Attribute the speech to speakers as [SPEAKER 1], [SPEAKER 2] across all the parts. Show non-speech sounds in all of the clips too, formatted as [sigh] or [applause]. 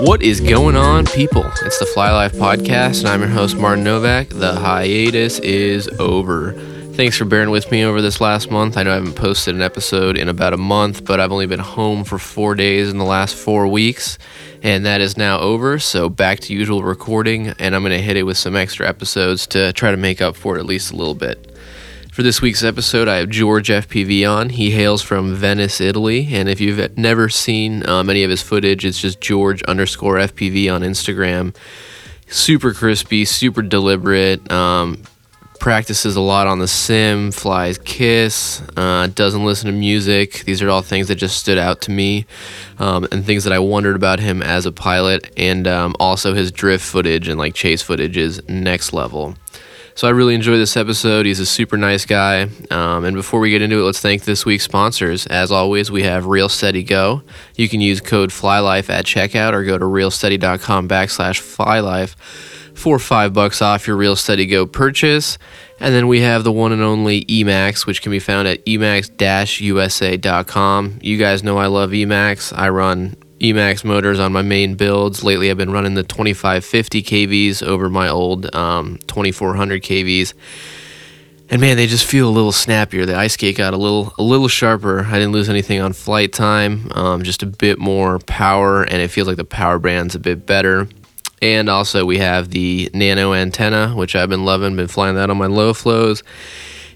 [SPEAKER 1] What is going on, people? It's the Fly Life Podcast, and I'm your host, Martin Novak. The hiatus is over. Thanks for bearing with me over this last month. I know I haven't posted an episode in about a month, but I've only been home for four days in the last four weeks, and that is now over. So back to usual recording, and I'm going to hit it with some extra episodes to try to make up for it at least a little bit. For this week's episode, I have George FPV on. He hails from Venice, Italy, and if you've never seen um, any of his footage, it's just George underscore FPV on Instagram. Super crispy, super deliberate. Um, practices a lot on the sim, flies kiss, uh, doesn't listen to music. These are all things that just stood out to me, um, and things that I wondered about him as a pilot, and um, also his drift footage and like chase footage is next level. So I really enjoy this episode. He's a super nice guy. Um, and before we get into it, let's thank this week's sponsors. As always, we have ReelSteady Go. You can use code FlyLife at checkout or go to reelsteady.com backslash FlyLife for five bucks off your ReelSteady Go purchase. And then we have the one and only Emax, which can be found at emax-usa.com. You guys know I love Emax. I run Emax motors on my main builds. Lately, I've been running the 2550 KVs over my old um, 2400 KVs. And man, they just feel a little snappier. The ice skate got a little a little sharper. I didn't lose anything on flight time. Um, just a bit more power, and it feels like the power band's a bit better. And also, we have the Nano antenna, which I've been loving. Been flying that on my low flows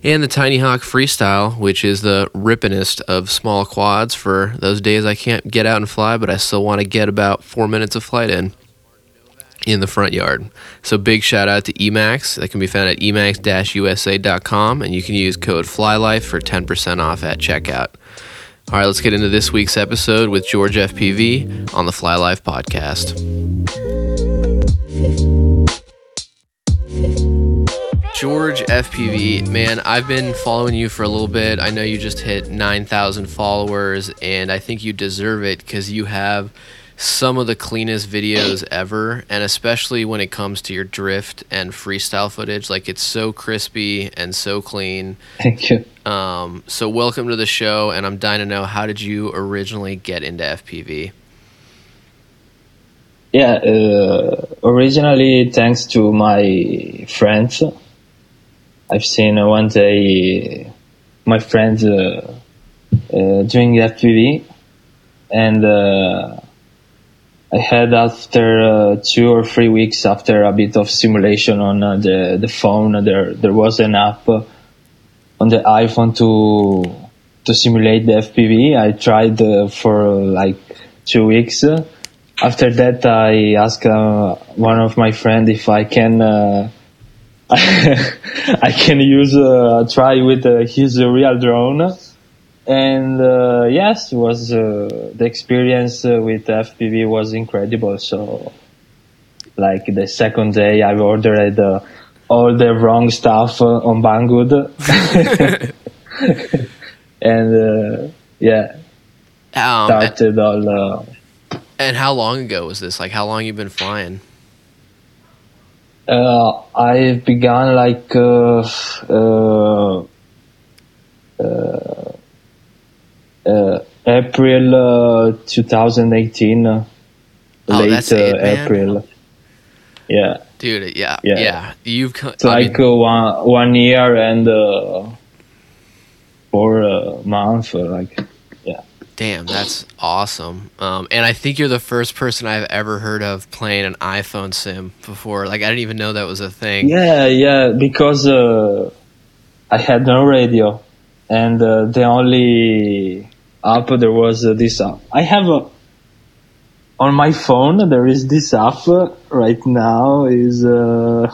[SPEAKER 1] and the Tiny Hawk Freestyle, which is the rippinest of small quads for those days I can't get out and fly, but I still want to get about four minutes of flight in in the front yard. So big shout out to Emax. That can be found at emax-usa.com, and you can use code FLYLIFE for 10% off at checkout. All right, let's get into this week's episode with George FPV on the Fly Life podcast. George FPV, man, I've been following you for a little bit. I know you just hit 9,000 followers, and I think you deserve it because you have some of the cleanest videos ever, and especially when it comes to your drift and freestyle footage. Like, it's so crispy and so clean.
[SPEAKER 2] Thank you.
[SPEAKER 1] Um, so, welcome to the show, and I'm dying to know how did you originally get into FPV?
[SPEAKER 2] Yeah, uh, originally, thanks to my friends I've seen uh, one day my friends uh, uh, doing FPV, and I had after two or three weeks after a bit of simulation on the the phone, there there was an app on the iPhone to to simulate the FPV. I tried uh, for like two weeks. After that, I asked uh, one of my friends if I can [laughs] I can use uh, try with uh, his real drone, and uh, yes, was uh, the experience uh, with FPV was incredible. So, like the second day, I ordered uh, all the wrong stuff on Banggood, [laughs] and yeah, um, started all.
[SPEAKER 1] and how long ago was this? Like, how long you been flying?
[SPEAKER 2] Uh, I've begun like uh, uh, uh, uh April 2018, oh, late April. Yeah.
[SPEAKER 1] Dude, yeah, yeah, yeah. You've
[SPEAKER 2] come, it's like mean, one one year and four months, like
[SPEAKER 1] Damn, that's awesome. Um, and I think you're the first person I've ever heard of playing an iPhone sim before. Like I didn't even know that was a thing.
[SPEAKER 2] Yeah, yeah, because uh, I had no radio, and uh, the only app there was uh, this app. I have a on my phone. There is this app right now. Is uh,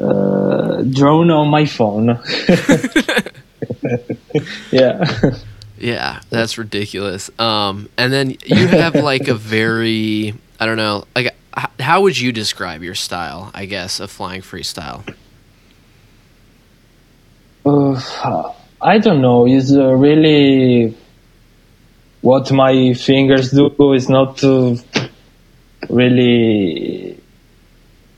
[SPEAKER 2] uh, drone on my phone. [laughs] [laughs] yeah. [laughs]
[SPEAKER 1] Yeah, that's ridiculous. Um, and then you have [laughs] like a very, I don't know, like how would you describe your style? I guess of flying freestyle.
[SPEAKER 2] Uh, I don't know. It's uh, really what my fingers do is not to really.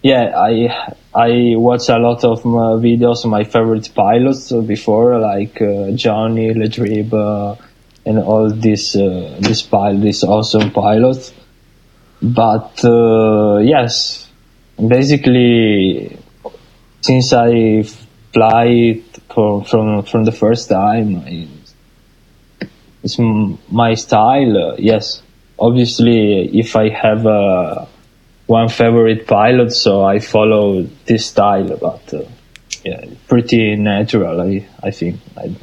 [SPEAKER 2] Yeah, I I watch a lot of videos of my favorite pilots before, like uh, Johnny Ledrib, uh, and all this uh, this pilot, this awesome pilot. But uh, yes, basically, since I fly from from from the first time, it's my style. Uh, yes, obviously, if I have a one favorite pilot, so I follow this style, but uh, yeah, pretty natural. I I think. I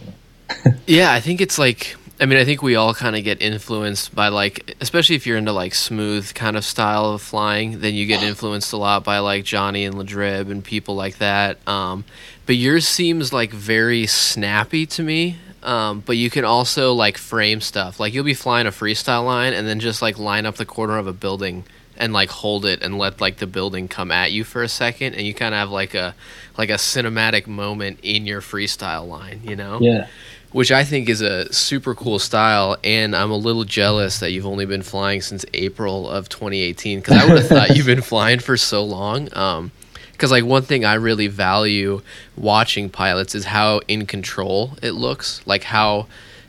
[SPEAKER 2] [laughs]
[SPEAKER 1] yeah, I think it's like. I mean, I think we all kind of get influenced by like, especially if you're into like smooth kind of style of flying, then you get influenced a lot by like Johnny and Ledrib and people like that. Um, but yours seems like very snappy to me. Um, but you can also like frame stuff. Like you'll be flying a freestyle line and then just like line up the corner of a building and like hold it and let like the building come at you for a second and you kind of have like a like a cinematic moment in your freestyle line you know?
[SPEAKER 2] Yeah.
[SPEAKER 1] Which i think is a super cool style and i'm a little jealous that you've only been flying since april of 2018 because i would have thought you've been [laughs] flying for so long um because like one thing i really value watching pilots is how in control it looks like how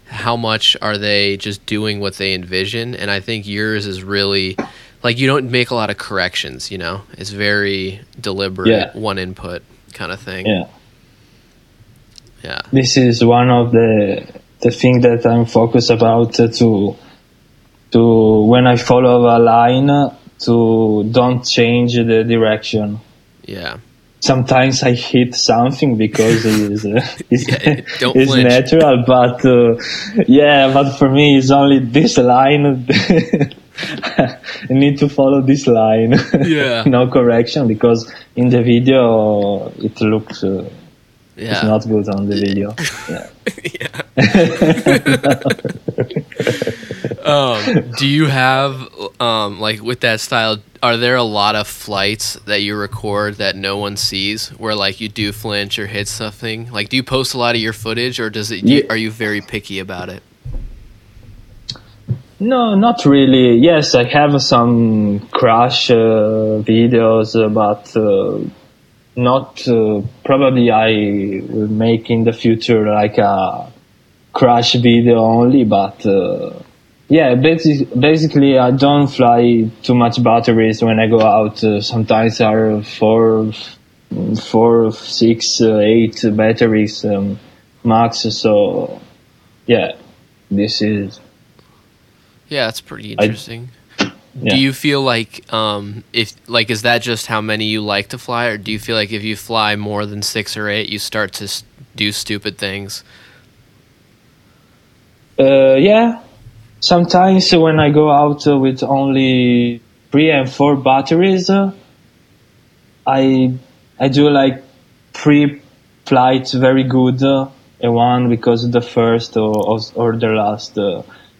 [SPEAKER 1] how much are they just doing what they envision and i think yours is really like you don't make a lot of corrections you know it's very deliberate
[SPEAKER 2] Yeah.
[SPEAKER 1] one input kind of thing
[SPEAKER 2] yeah
[SPEAKER 1] yeah
[SPEAKER 2] this is one of the the thing that I'm focused about to to when I follow a line to don't change the direction.
[SPEAKER 1] yeah
[SPEAKER 2] Sometimes I hit something because [laughs] it's, uh, it's,
[SPEAKER 1] Yeah, don't
[SPEAKER 2] it's natural, but uh, yeah, but for me it's only this line. [laughs] [laughs] [laughs] Need to follow this line.
[SPEAKER 1] Yeah. [laughs]
[SPEAKER 2] no correction because in the video it looks uh,
[SPEAKER 1] yeah
[SPEAKER 2] it's not good on the video. [laughs] Yeah.
[SPEAKER 1] um, do you have um, like with that style are there a lot of flights that you record that no one sees where like you do flinch or hit something like do you post a lot of your footage or does it you,
[SPEAKER 2] Yeah.
[SPEAKER 1] are you very picky about it
[SPEAKER 2] No, not really. Yes, I have some crash uh, videos, uh, but uh, not uh, probably I will make in the future like a crash video only. But uh, yeah, basic, basically I don't fly too much batteries when I go out. Uh, sometimes are four, four, six, eight batteries um, max. So yeah, this is
[SPEAKER 1] yeah that's pretty interesting
[SPEAKER 2] yeah.
[SPEAKER 1] Do you feel like um, if like is that just how many you like to fly, or do you feel like if you fly more than six or eight, you start to do stupid things?
[SPEAKER 2] Uh, yeah. Sometimes when I go out uh, with only three and four batteries, uh, I I do like three flights very good, uh, and one because the first or or the last.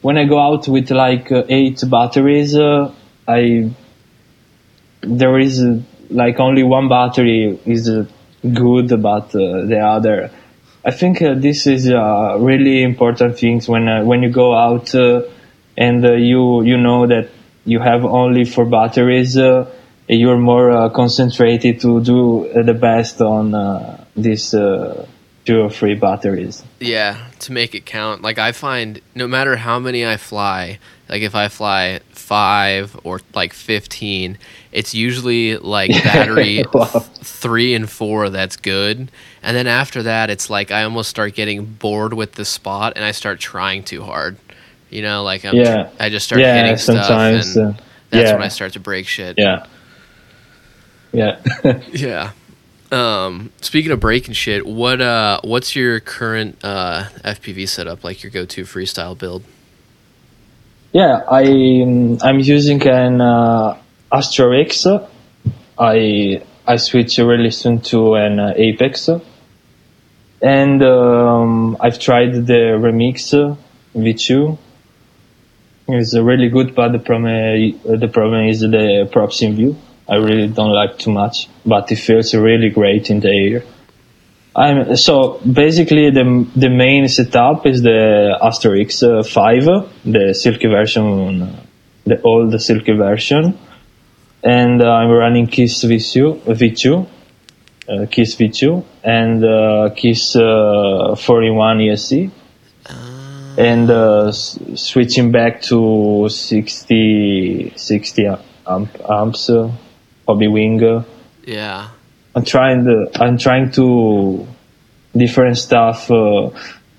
[SPEAKER 2] When I go out with like uh, eight batteries, uh, I there is uh, like only one battery is good, but the other. I think this is uh, really important things when when you go out and you you know that you have only four batteries. You're more uh, concentrated to do the best on uh, these uh, two or three batteries.
[SPEAKER 1] Yeah, to make it count. Like I find no matter how many I fly, like if I fly five or like fifteen, it's usually like [laughs] battery [laughs]
[SPEAKER 2] Wow.
[SPEAKER 1] th- three and four that's good. And then after that it's like I almost start getting bored with the spot and I start trying too hard. You know, like I'm
[SPEAKER 2] Yeah.
[SPEAKER 1] I just start
[SPEAKER 2] yeah,
[SPEAKER 1] hitting stuff and
[SPEAKER 2] uh,
[SPEAKER 1] that's
[SPEAKER 2] yeah,
[SPEAKER 1] when I start to break shit.
[SPEAKER 2] yeah, yeah. [laughs]
[SPEAKER 1] Yeah. Um, speaking of breaking shit, what uh, what's your current uh, FPV setup? Like your go-to freestyle build?
[SPEAKER 2] Yeah, I I'm using an uh, Astro X. I I switch really soon to an uh, Apex, and um, I've tried the Remix uh, V2. It's really good, but the problem uh, the problem is the props in view. I really don't like too much, but it feels really great in the air. I'm so basically the the main setup is the Astro X uh, 5, the silky version, the old silky version, and uh, I'm running Kiss V2, V2, uh, Kiss V2, and uh, Kiss uh, 41 ESC. and uh, s- switching back to 60 60 amp, amps uh, Hobbywing
[SPEAKER 1] Yeah.
[SPEAKER 2] i'm trying to i'm trying to different stuff uh,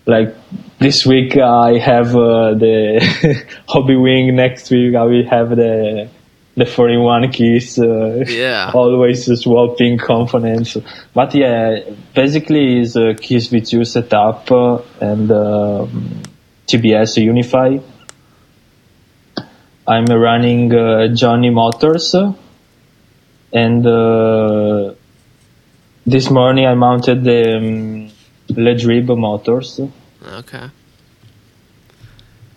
[SPEAKER 2] like this week i have uh, the [laughs] Hobbywing next week i will have the the 41 kiss uh,
[SPEAKER 1] Yeah. [laughs]
[SPEAKER 2] always swapping components but yeah basically is a kiss v2 setup uh, and um, tbs unify i'm running uh, johnny motors and uh, this morning i mounted the um, ledrib motors
[SPEAKER 1] Okay.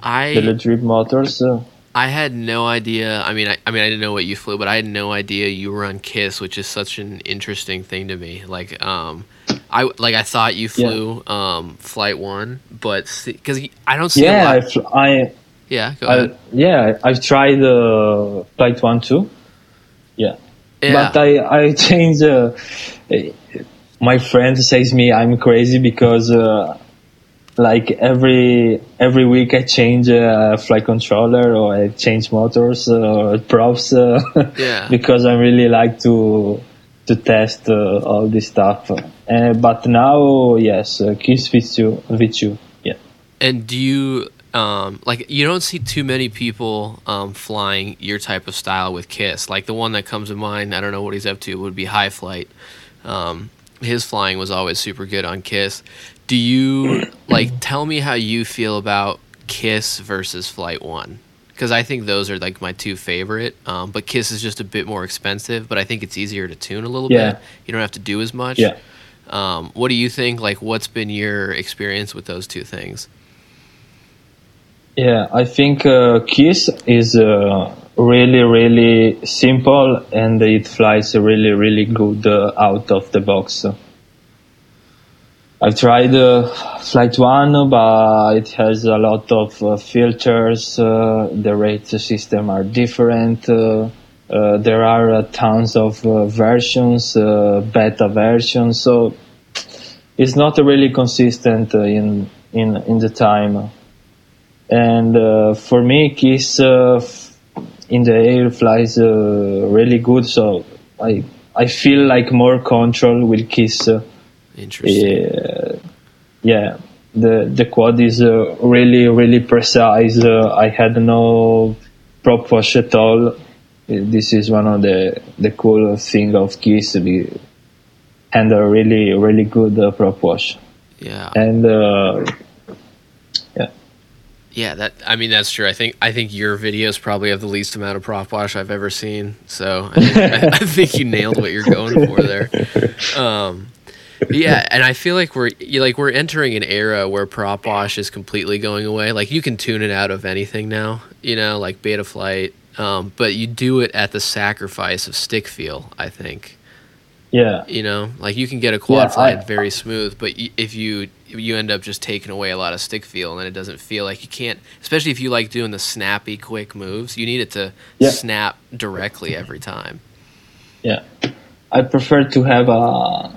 [SPEAKER 1] I
[SPEAKER 2] the ledrib motors uh,
[SPEAKER 1] I had no idea. I mean, I, I mean, I didn't know what you flew, but I had no idea you were on Kiss, which is such an interesting thing to me. Like, um, I like I thought you
[SPEAKER 2] Yeah.
[SPEAKER 1] flew um flight one, but because I don't see
[SPEAKER 2] yeah I, fl- I
[SPEAKER 1] yeah, go
[SPEAKER 2] I,
[SPEAKER 1] ahead.
[SPEAKER 2] yeah, I've tried uh, Flight One too. Yeah,
[SPEAKER 1] Yeah,
[SPEAKER 2] but I I [laughs] changed. Uh, my friend says me I'm crazy because uh, like every every week I change a flight controller or I change motors uh, or props uh, [laughs]
[SPEAKER 1] Yeah.
[SPEAKER 2] because I really like to to test uh, all this stuff. Uh, but now, yes, uh, Kiss V2, V2, yeah.
[SPEAKER 1] and do you um like you don't see too many people um flying your type of style with Kiss? Like the one that comes to mind, I don't know what he's up to, would be High Flight. Um, his flying was always super good on Kiss. Do you [clears throat] like tell me how you feel about Kiss versus Flight One? Because I think those are like my two favorite. Um, but Kiss is just a bit more expensive, but I think it's easier to tune a little
[SPEAKER 2] Yeah.
[SPEAKER 1] bit. You don't have to do as much.
[SPEAKER 2] Yeah.
[SPEAKER 1] Um, what do you think? Like, what's been your experience with those two things?
[SPEAKER 2] Yeah, I think uh, Kiss is uh, really, really simple and it flies really, really good uh, out of the box. I've tried uh, Flight One, but it has a lot of uh, filters. Uh, the rate system are different. There are tons of versions, beta versions, so it's not really consistent in in in the time and uh, for me kiss uh, in the air flies uh, really good. So i i feel like more control with kiss
[SPEAKER 1] Interesting.
[SPEAKER 2] yeah. The the quad is uh, really really precise. Uh, i had no prop wash at all. This is one of the the cool thing of kiss. We and a really really good uh, prop wash.
[SPEAKER 1] Yeah.
[SPEAKER 2] and uh, yeah
[SPEAKER 1] Yeah, that I mean that's true. I think I think your videos probably have the least amount of prop wash I've ever seen. So I think, I, I think you nailed what you're going for there. Um, yeah, and I feel like we're like we're entering an era where prop wash is completely going away. Like you can tune it out of anything now, you know, like Betaflight. Um, but you do it at the sacrifice of stick feel. I think
[SPEAKER 2] yeah
[SPEAKER 1] you know, like you can get a quad
[SPEAKER 2] Yeah,
[SPEAKER 1] flight
[SPEAKER 2] I-
[SPEAKER 1] very smooth, but y- if you you end up just taking away a lot of stick feel, and it doesn't feel like you can't. Especially if you like doing the snappy, quick moves, you need it to
[SPEAKER 2] Yeah.
[SPEAKER 1] snap directly every time.
[SPEAKER 2] Yeah, I prefer to have a,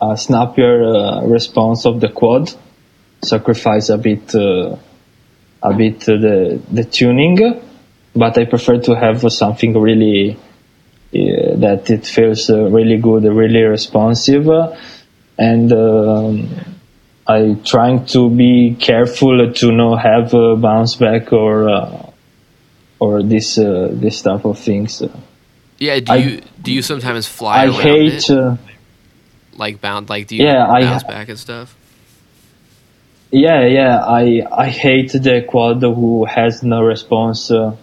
[SPEAKER 2] a snappier uh, response of the quad, sacrifice a bit, uh, a bit uh, the the tuning, but I prefer to have something really that it feels uh, really good, really responsive, uh, and um, I trying to be careful to not have a bounce back or uh, or this uh, this type of things.
[SPEAKER 1] Yeah, do
[SPEAKER 2] I-
[SPEAKER 1] you do you sometimes fly
[SPEAKER 2] I hate. Uh,
[SPEAKER 1] like bound, like do you
[SPEAKER 2] Yeah, I-
[SPEAKER 1] bounce back and stuff?
[SPEAKER 2] Yeah, yeah, I I hate the quad who has no response, uh,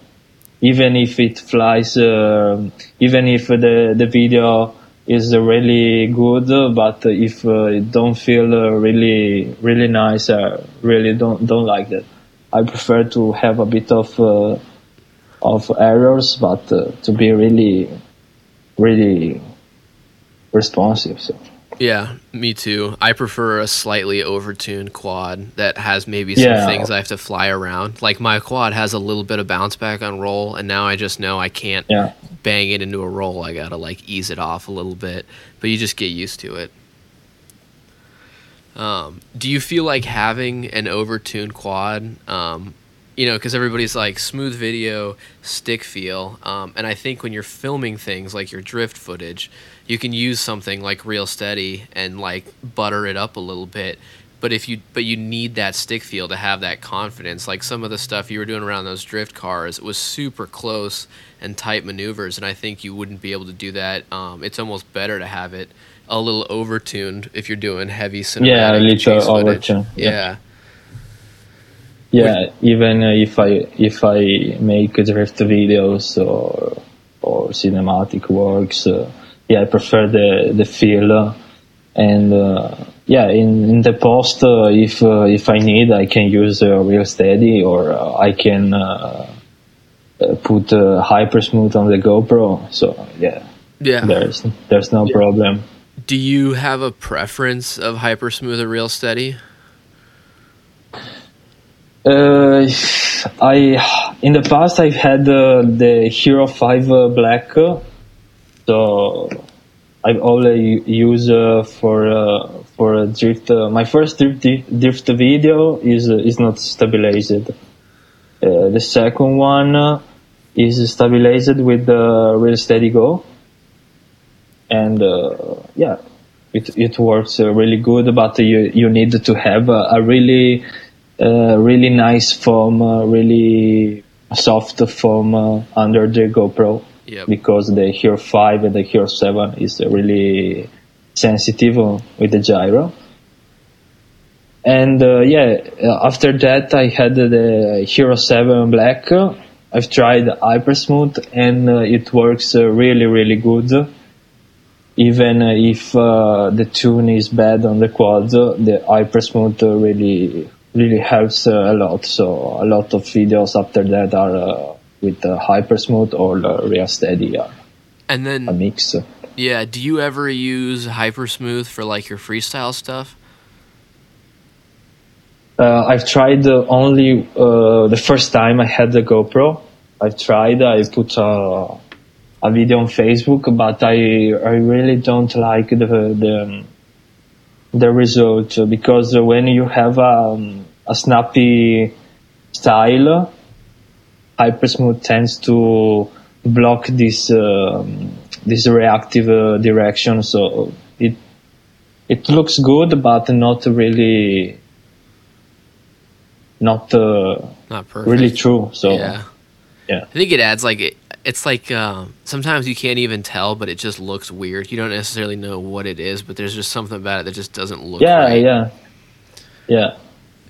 [SPEAKER 2] even if it flies, uh, even if the the video is uh, really good, uh, but if uh, it don't feel uh, really really nice, I really don't don't like that. I prefer to have a bit of uh, of errors, but uh, to be really really responsive. So.
[SPEAKER 1] Yeah, me too. I prefer a slightly overtuned quad that has maybe some
[SPEAKER 2] Yeah.
[SPEAKER 1] things I have to fly around. Like my quad has a little bit of bounce back on roll, and now I just know I can't
[SPEAKER 2] Yeah.
[SPEAKER 1] bang it into a roll. I gotta like ease it off a little bit, but you just get used to it. Um, do you feel like having an overtuned quad? Um, you know, because everybody's like smooth video, stick feel, um, and I think when you're filming things like your drift footage, you can use something like ReelSteady and like butter it up a little bit. But if you but you need that stick feel to have that confidence. Like some of the stuff you were doing around those drift cars it was super close and tight maneuvers, and I think you wouldn't be able to do that. Um, it's almost better to have it a little overtuned if you're doing heavy cinematic
[SPEAKER 2] Yeah, a little overtuned,
[SPEAKER 1] Yeah.
[SPEAKER 2] yeah. Yeah, even uh, if I if I make drift videos or or cinematic works, uh, yeah, I prefer the the feel. uh, and uh, yeah, in, in the post, uh, if uh, if I need, I can use uh, ReelSteady or uh, I can put uh, Hyper Smooth on the GoPro. So yeah,
[SPEAKER 1] Yeah.
[SPEAKER 2] there's there's no problem.
[SPEAKER 1] Do you have a preference of hyper smooth or ReelSteady?
[SPEAKER 2] Uh, I in the past I've had uh, the Hero Five uh, Black, uh, so I've always used uh, for uh, for a drift. Uh, my first drift drift video is uh, is not stabilized. Uh, the second one uh, is stabilized with the ReelSteady Go, and uh, yeah, it it works uh, really good. But you you need to have a, a really uh, really nice foam, uh, really soft foam uh, under the GoPro
[SPEAKER 1] Yep.
[SPEAKER 2] because the Hero 5 and the Hero 7 is really sensitive with the gyro. And uh, yeah, uh, after that I had the Hero 7 Black. I've tried Hypersmooth and uh, it works uh, really, really good. Even if uh, the tune is bad on the quad, the Hypersmooth really, really helps uh, a lot. So a lot of videos after that are with uh, Hypersmooth or the ReelSteady, uh,
[SPEAKER 1] And then
[SPEAKER 2] a mix.
[SPEAKER 1] Yeah, do you ever use hyper smooth for like your freestyle stuff?
[SPEAKER 2] Uh, I've tried uh, only uh, the first time I had the GoPro. I've tried. I put uh, a video on Facebook, but I I really don't like the the the result because when you have um, a snappy style, Hypersmooth tends to block this um, this reactive uh, direction. So it it looks good, but not really not uh,
[SPEAKER 1] Not perfect.
[SPEAKER 2] really true. So
[SPEAKER 1] Yeah.
[SPEAKER 2] yeah.
[SPEAKER 1] I think it adds like it, it's like um, sometimes you can't even tell, but it just looks weird. You don't necessarily know what it is, but there's just something about it that just doesn't look
[SPEAKER 2] yeah,
[SPEAKER 1] right.
[SPEAKER 2] yeah, yeah.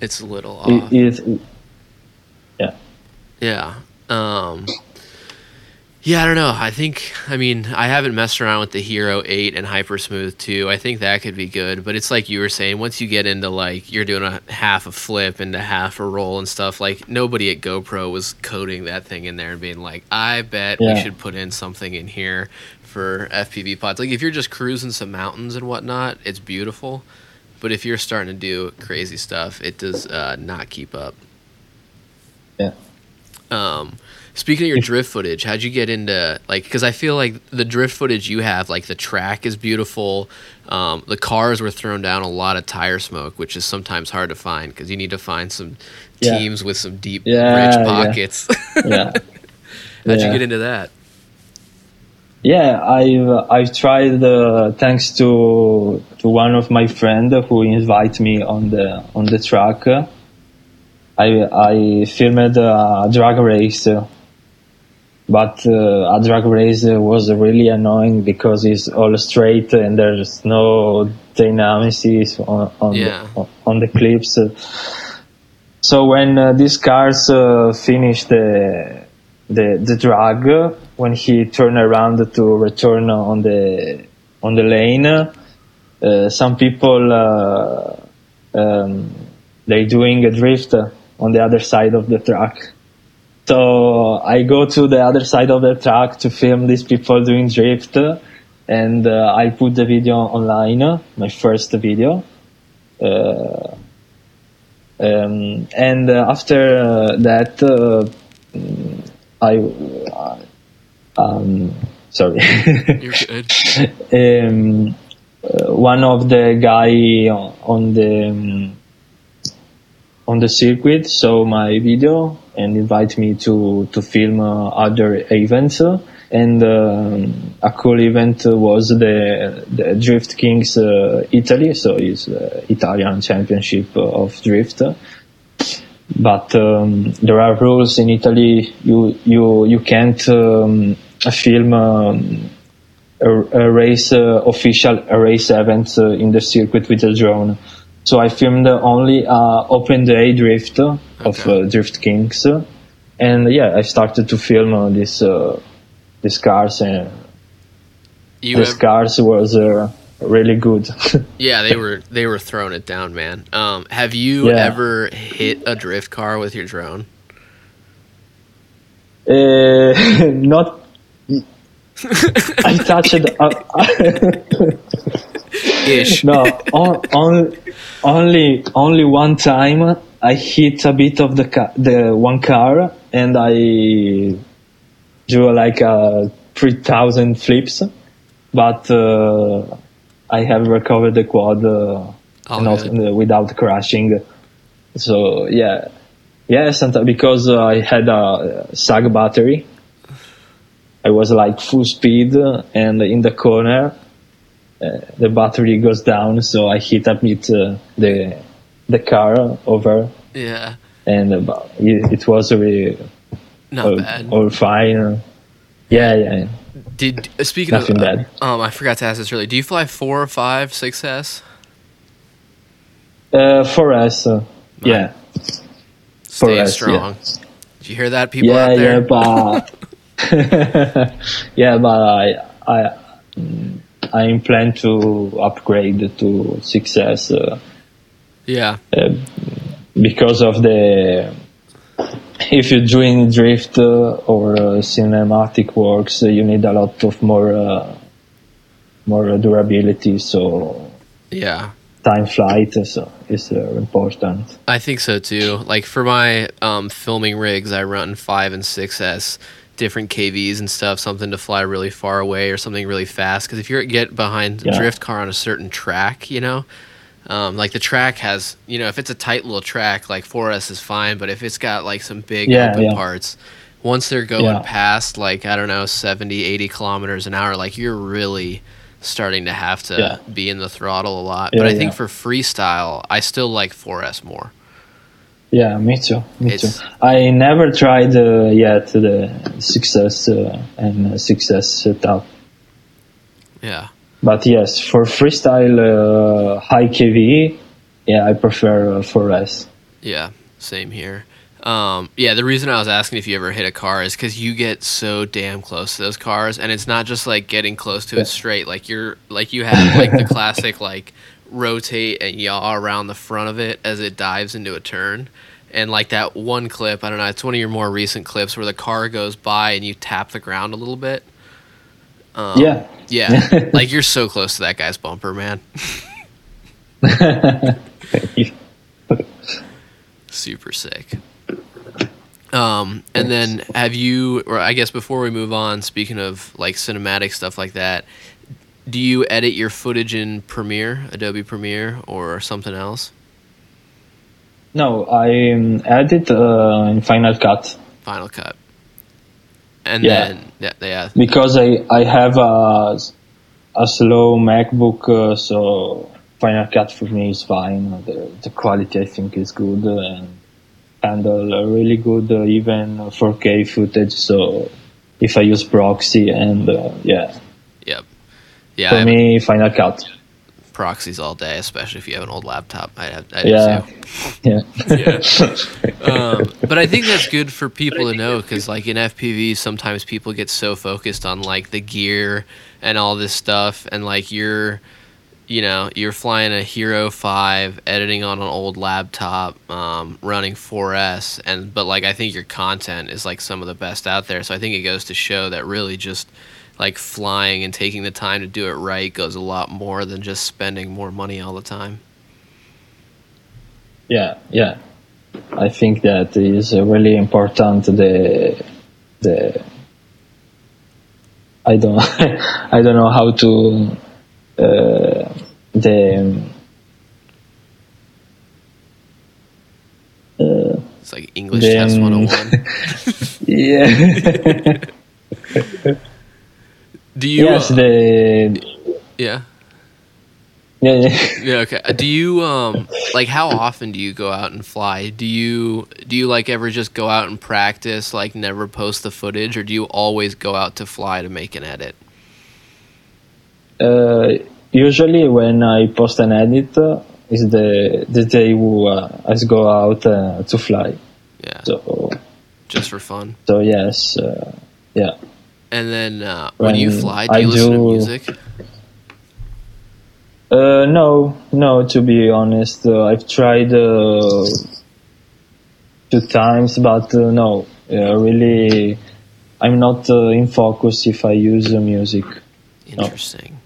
[SPEAKER 1] It's a little off.
[SPEAKER 2] It, it, yeah.
[SPEAKER 1] Yeah. Um Yeah, I don't know. I think I mean, I haven't messed around with the Hero 8 and Hyper Smooth 2. I think that could be good, but it's like you were saying, once you get into like you're doing a half a flip into half a roll and stuff, like nobody at GoPro was coding that thing in there and being like, "I bet we should put in something in here for FPV pods." Like if you're just cruising some mountains and whatnot, it's beautiful. But if you're starting to do crazy stuff, it does uh, not keep up.
[SPEAKER 2] Yeah.
[SPEAKER 1] Um, speaking of your drift footage, how'd you get into like? Because I feel like the drift footage you have, like the track is beautiful. Um, the cars were thrown down a lot of tire smoke, which is sometimes hard to find because you need to find some
[SPEAKER 2] Yeah.
[SPEAKER 1] teams with some deep,
[SPEAKER 2] Yeah,
[SPEAKER 1] rich pockets. [laughs]
[SPEAKER 2] Yeah.
[SPEAKER 1] how'd you get into that?
[SPEAKER 2] Yeah, I've I've tried uh, thanks to to one of my friend who invited me on the on the track. I I filmed a drag race, but uh, a drag race was really annoying because it's all straight and there's no dynamics on on,
[SPEAKER 1] Yeah.
[SPEAKER 2] the, on the clips. So when uh, these cars uh, finished the the the drag, when he turned around to return on the on the lane, uh, some people uh, um, they doing a drift on the other side of the track. So I go to the other side of the track to film these people doing drift, and uh, I put the video online, my first video. Uh, um, and uh, after that, uh, mm, I uh, um, sorry.
[SPEAKER 1] You're good. [laughs]
[SPEAKER 2] um, uh, one of the guy on the um, on the circuit saw my video and invite me to to film uh, other events. And um, a cool event was the, the Drift Kings uh, Italy, so it's uh, Italian Championship of Drift. But um, there are rules in Italy. You you you can't um, film um, a, a, race uh, official a race event uh, in the circuit with a drone. So I filmed only uh, open day drift of
[SPEAKER 1] Okay.
[SPEAKER 2] uh, Drift Kings, and yeah, I started to film uh, this uh, these cars, and
[SPEAKER 1] You
[SPEAKER 2] these
[SPEAKER 1] ever-
[SPEAKER 2] cars was uh, really good. [laughs]
[SPEAKER 1] yeah, they were they were throwing it down, man. Um, have you
[SPEAKER 2] Yeah.
[SPEAKER 1] ever hit a drift car with your drone?
[SPEAKER 2] uh, [laughs] not. [laughs] I touched. Uh,
[SPEAKER 1] Ish.
[SPEAKER 2] no, on, on, only only one time I hit a bit of the ca- the one car and I do like a three thousand flips, but uh, I have recovered the quad uh,
[SPEAKER 1] Oh,
[SPEAKER 2] not, uh, without crashing. So yeah, yeah, sometimes because uh, I had a sag battery. I was like full speed uh, and in the corner uh, the battery goes down, so I hit up with uh, the the car over,
[SPEAKER 1] Yeah,
[SPEAKER 2] and uh, it, it was really
[SPEAKER 1] not
[SPEAKER 2] all,
[SPEAKER 1] bad.
[SPEAKER 2] all fine. Yeah, yeah.
[SPEAKER 1] Did uh, speaking
[SPEAKER 2] Nothing
[SPEAKER 1] of, uh,
[SPEAKER 2] bad.
[SPEAKER 1] um, I forgot to ask this earlier. Do you fly four or five, six S?
[SPEAKER 2] Uh, for us, uh, yeah,
[SPEAKER 1] Stay
[SPEAKER 2] us,
[SPEAKER 1] strong. Did you hear that, people
[SPEAKER 2] yeah,
[SPEAKER 1] out there?
[SPEAKER 2] yeah, but [laughs] [laughs] yeah, but I I I plan to upgrade to six S. Uh,
[SPEAKER 1] Yeah,
[SPEAKER 2] uh, because of the if you're doing drift uh, or uh, cinematic works uh, you need a lot of more uh, more durability so
[SPEAKER 1] yeah.
[SPEAKER 2] time flight is, is uh, important
[SPEAKER 1] I think so too. Like for my um, filming rigs, I run five and six S, different KVs and stuff, something to fly really far away or something really fast. Because if you get behind a drift car on a certain track, you know, um, like the track has, you know, if it's a tight little track, like 4S is fine. But if it's got like some big
[SPEAKER 2] Yeah,
[SPEAKER 1] open
[SPEAKER 2] yeah.
[SPEAKER 1] parts, once they're going
[SPEAKER 2] Yeah.
[SPEAKER 1] past like I don't know 70, 80 kilometers an hour, like you're really starting to have to
[SPEAKER 2] Yeah.
[SPEAKER 1] be in the throttle a lot.
[SPEAKER 2] Yeah,
[SPEAKER 1] but I think for freestyle, I still like 4S more.
[SPEAKER 2] Yeah me too me
[SPEAKER 1] It's-
[SPEAKER 2] too i never tried uh, yet the six S uh, and uh, six S setup
[SPEAKER 1] Yeah.
[SPEAKER 2] but yes for freestyle uh, high kv yeah i prefer uh, 4s
[SPEAKER 1] Yeah, same here. Um, yeah, the reason I was asking if you ever hit a car is because you get so damn close to those cars, and it's not just like getting close to it straight. Like you're like you have like the [laughs] classic like rotate and yaw around the front of it as it dives into a turn, and like that one clip. I don't know. It's one of your more recent clips where the car goes by and you tap the ground a little bit. Um,
[SPEAKER 2] yeah
[SPEAKER 1] Yeah, [laughs] like you're so close to that guy's bumper, man. [laughs] Super sick. Um, and then have you, or I guess before we move on, speaking of like cinematic stuff like that, do you edit your footage in Premiere, Adobe Premiere, or something else?
[SPEAKER 2] No, I um, edit uh, in Final Cut
[SPEAKER 1] Final Cut. And
[SPEAKER 2] Yeah.
[SPEAKER 1] then, yeah, yeah,
[SPEAKER 2] because I I have a a slow MacBook, uh, so Final Cut for me is fine. The the quality I think is good uh, and handle a really good uh, even 4K footage. So if I use proxy and uh, yeah,
[SPEAKER 1] yep. Yeah, I
[SPEAKER 2] for
[SPEAKER 1] have
[SPEAKER 2] me Final Cut.
[SPEAKER 1] proxies all day, especially if you have an old laptop. I have, I do
[SPEAKER 2] Yeah, yeah, [laughs]
[SPEAKER 1] um, but I think that's good for people to know because, like in FPV, sometimes people get so focused on like the gear and all this stuff, and like you're, you know, you're flying a Hero Five, editing on an old laptop, um, running 4S, and but like I think your content is like some of the best out there. So I think it goes to show that really just like flying and taking the time to do it right goes a lot more than just spending more money all the time.
[SPEAKER 2] yeah, yeah. I think that is really important. The the I don't [laughs] I don't know how to uh, the uh,
[SPEAKER 1] It's like English
[SPEAKER 2] the,
[SPEAKER 1] test
[SPEAKER 2] um,
[SPEAKER 1] 101. [laughs]
[SPEAKER 2] yeah. [laughs]
[SPEAKER 1] Do you?
[SPEAKER 2] yes,
[SPEAKER 1] uh,
[SPEAKER 2] the
[SPEAKER 1] yeah.
[SPEAKER 2] yeah, yeah.
[SPEAKER 1] Yeah. Okay. Uh, Do you um like how often do you go out and fly? Do you do you like ever just go out and practice, like never post the footage, or do you always go out to fly to make an edit?
[SPEAKER 2] Uh, usually when I post an edit uh, is the the day who uh, I go out uh, to fly.
[SPEAKER 1] Yeah.
[SPEAKER 2] So
[SPEAKER 1] Just for fun.
[SPEAKER 2] so yes, uh, yeah.
[SPEAKER 1] And then uh, when you fly, do you
[SPEAKER 2] I
[SPEAKER 1] listen to music?
[SPEAKER 2] Uh, no, no. To be honest, uh, I've tried uh, two times, but uh, no, uh, really, I'm not uh, in focus if I use uh, music.
[SPEAKER 1] Interesting.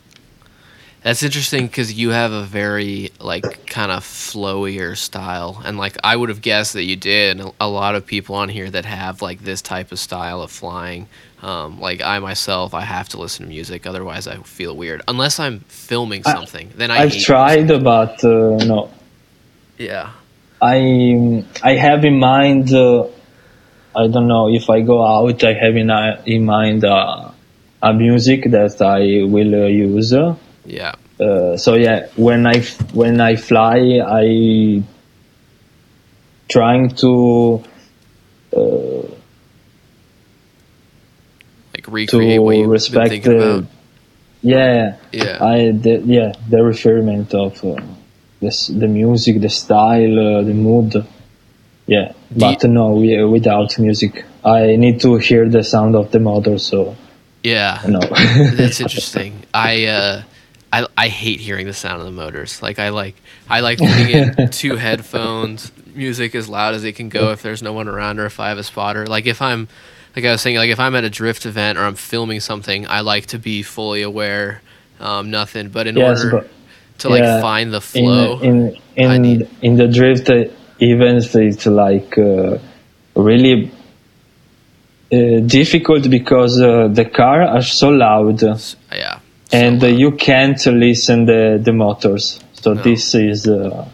[SPEAKER 1] That's interesting because you have a very like kind of flowier style, and like I would have guessed that you did. A lot of people on here that have like this type of style of flying, um, like I myself, I have to listen to music, otherwise I feel weird. Unless I'm filming
[SPEAKER 2] I-
[SPEAKER 1] something, then I
[SPEAKER 2] I've tried,
[SPEAKER 1] music.
[SPEAKER 2] but uh, no.
[SPEAKER 1] Yeah,
[SPEAKER 2] I I have in mind. Uh, I don't know if I go out. I have in uh, in mind uh, a music that I will uh, use.
[SPEAKER 1] yeah,
[SPEAKER 2] Uh, so yeah, when I when I fly, I trying to uh,
[SPEAKER 1] recreate what
[SPEAKER 2] to
[SPEAKER 1] you've been
[SPEAKER 2] respect
[SPEAKER 1] thinking
[SPEAKER 2] the
[SPEAKER 1] about.
[SPEAKER 2] yeah
[SPEAKER 1] Yeah,
[SPEAKER 2] I the, yeah the refinement of uh, this the music, the style, uh, the mood. Yeah,
[SPEAKER 1] Do
[SPEAKER 2] but no, we, without music, I need to hear the sound of the motor. So
[SPEAKER 1] yeah.
[SPEAKER 2] no. [laughs]
[SPEAKER 1] That's [laughs] interesting. I uh I I hate hearing the sound of the motors. Like I like I like putting in [laughs] two headphones, music as loud as it can go if there's no one around or if I have a spotter. Like if I'm like I was saying, like if I'm at a drift event or I'm filming something, I like to be fully aware, um, nothing. But in order
[SPEAKER 2] but-
[SPEAKER 1] to like
[SPEAKER 2] yeah,
[SPEAKER 1] find the flow,
[SPEAKER 2] in
[SPEAKER 1] I
[SPEAKER 2] in
[SPEAKER 1] need-
[SPEAKER 2] in the drift events, it's like uh, really uh, difficult because uh, the car are so loud.
[SPEAKER 1] yeah. so
[SPEAKER 2] and uh,
[SPEAKER 1] loud.
[SPEAKER 2] you can't listen the the motors. So
[SPEAKER 1] No.
[SPEAKER 2] this is uh,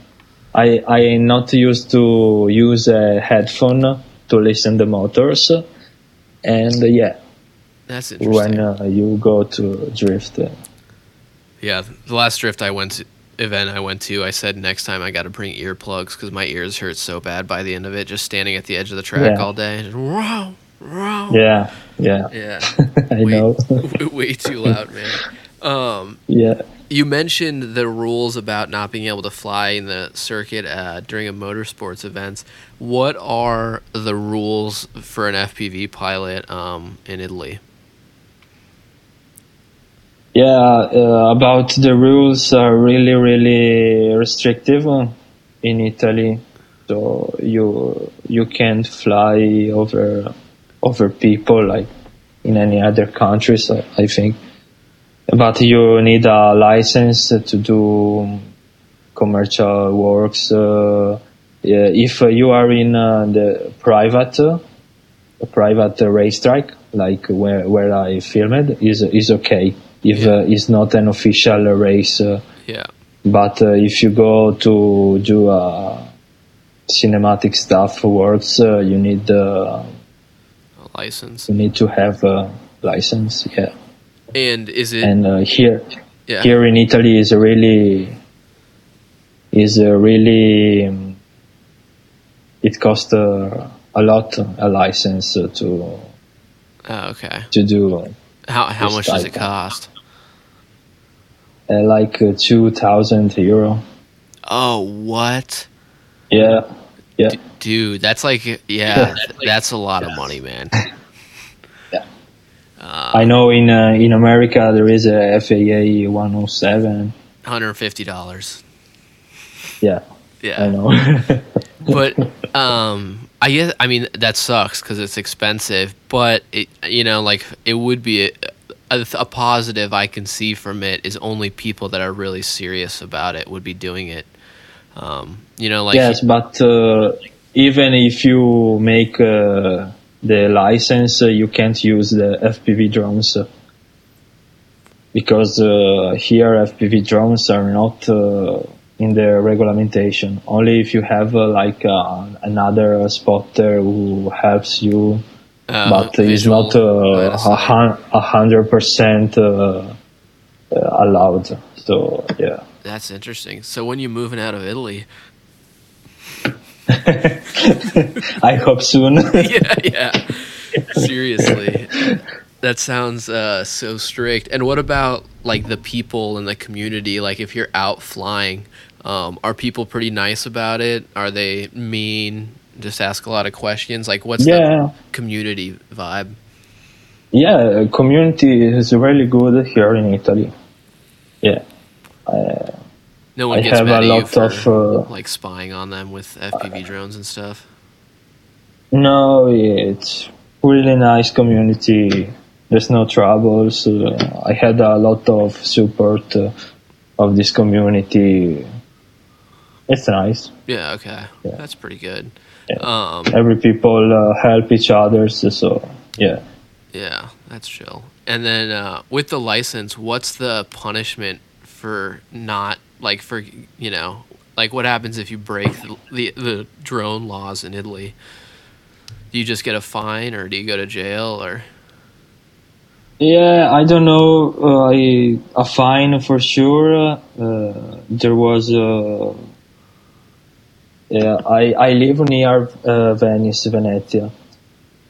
[SPEAKER 2] I I am not used to use a headphone to listen the motors, and uh, yeah,
[SPEAKER 1] that's interesting.
[SPEAKER 2] when uh, you go to drift, uh,
[SPEAKER 1] Yeah, the last drift I went to, event I went to, I said next time I got to bring earplugs because my ears hurt so bad by the end of it, just standing at the edge of the track
[SPEAKER 2] Yeah.
[SPEAKER 1] all day. Just, wow, wow.
[SPEAKER 2] yeah, yeah,
[SPEAKER 1] Yeah. [laughs]
[SPEAKER 2] I
[SPEAKER 1] way,
[SPEAKER 2] know, [laughs]
[SPEAKER 1] way too loud, man. Um,
[SPEAKER 2] yeah.
[SPEAKER 1] You mentioned the rules about not being able to fly in the circuit uh, during a motorsports events. What are the rules for an FPV pilot um, in Italy?
[SPEAKER 2] Yeah, uh, about the rules are really, really restrictive uh, in Italy. So you you can't fly over over people like in any other countries. I I think, but you need a license to do commercial works. Uh, if you are in uh, the private uh, private racetrack, like where where I filmed, is is okay if
[SPEAKER 1] Yeah.
[SPEAKER 2] uh, it's not an official race. Uh,
[SPEAKER 1] Yeah.
[SPEAKER 2] but uh, if you go to do uh, cinematic stuff works, uh, you need uh,
[SPEAKER 1] A license.
[SPEAKER 2] you need to have a license. Yeah,
[SPEAKER 1] And is it?
[SPEAKER 2] and uh, here
[SPEAKER 1] yeah.
[SPEAKER 2] here in Italy is really is really um, it costs uh, a lot a license uh, to
[SPEAKER 1] Oh, okay.
[SPEAKER 2] to do
[SPEAKER 1] How how much does it cost?
[SPEAKER 2] uh, like uh, two thousand euro.
[SPEAKER 1] Oh, what?
[SPEAKER 2] Yeah, yeah,
[SPEAKER 1] D- dude, that's like yeah, [laughs] that's a lot of money, man.
[SPEAKER 2] I know in uh, in America there is a FAA one hundred seven.
[SPEAKER 1] hundred fifty dollars.
[SPEAKER 2] Yeah,
[SPEAKER 1] Yeah.
[SPEAKER 2] I know. [laughs]
[SPEAKER 1] but um i guess i mean that sucks because it's expensive but it you know like it would be a, a, a positive i can see from it is only people that are really serious about it would be doing it um you know like
[SPEAKER 2] yes, but uh, even if you make uh, the license, uh, you can't use the FPV drones. because uh, here FPV drones are not uh, in the regulation. Only if you have uh, like uh, another spotter who helps you,
[SPEAKER 1] Uh,
[SPEAKER 2] but it's not uh, a
[SPEAKER 1] sight.
[SPEAKER 2] hun- a hundred percent uh, uh, allowed. So yeah.
[SPEAKER 1] That's interesting. So when you moving out of Italy? [laughs]
[SPEAKER 2] I hope soon. [laughs]
[SPEAKER 1] yeah, yeah. Seriously. That sounds uh, so strict. And what about like the people in the community? Like if you're out flying, um, are people pretty nice about it? Are they mean? Just ask a lot of questions. Like what's
[SPEAKER 2] yeah,
[SPEAKER 1] the community vibe?
[SPEAKER 2] yeah. Community is really good here in Italy. Yeah,
[SPEAKER 1] No one
[SPEAKER 2] I
[SPEAKER 1] gets
[SPEAKER 2] have
[SPEAKER 1] mad
[SPEAKER 2] a lot
[SPEAKER 1] for
[SPEAKER 2] of. Uh,
[SPEAKER 1] like spying on them with FPV drones and stuff.
[SPEAKER 2] no, it's really nice community. There's no troubles. Uh, I had a lot of support uh, of this community. It's nice.
[SPEAKER 1] Yeah, okay.
[SPEAKER 2] Yeah.
[SPEAKER 1] That's pretty good.
[SPEAKER 2] Yeah.
[SPEAKER 1] Um,
[SPEAKER 2] Every people uh, help each other. So, so yeah.
[SPEAKER 1] Yeah, that's chill. And then uh, with the license, what's the punishment for not like for you know like what happens if you break the, the the drone laws in Italy? Do you just get a fine, or do you go to jail, or
[SPEAKER 2] Yeah, I don't know. Uh, I, a fine for sure. Uh, there was. Uh, yeah, I I live near uh, Venice, Venetia,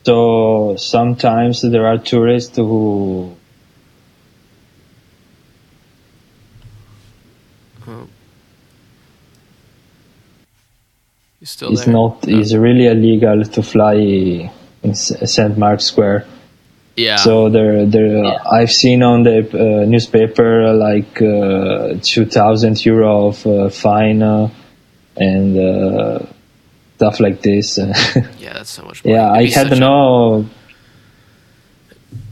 [SPEAKER 2] So sometimes there are tourists who
[SPEAKER 1] you still
[SPEAKER 2] it's
[SPEAKER 1] there?
[SPEAKER 2] not
[SPEAKER 1] No.
[SPEAKER 2] it's really illegal to fly in St. Mark's Square.
[SPEAKER 1] Yeah.
[SPEAKER 2] So there, there, I've seen on the uh, newspaper like uh, 2,000 euro of uh, fine uh, and uh, stuff like this. [laughs]
[SPEAKER 1] yeah, that's so much. Money.
[SPEAKER 2] yeah,
[SPEAKER 1] It'd
[SPEAKER 2] I had
[SPEAKER 1] such a-
[SPEAKER 2] no.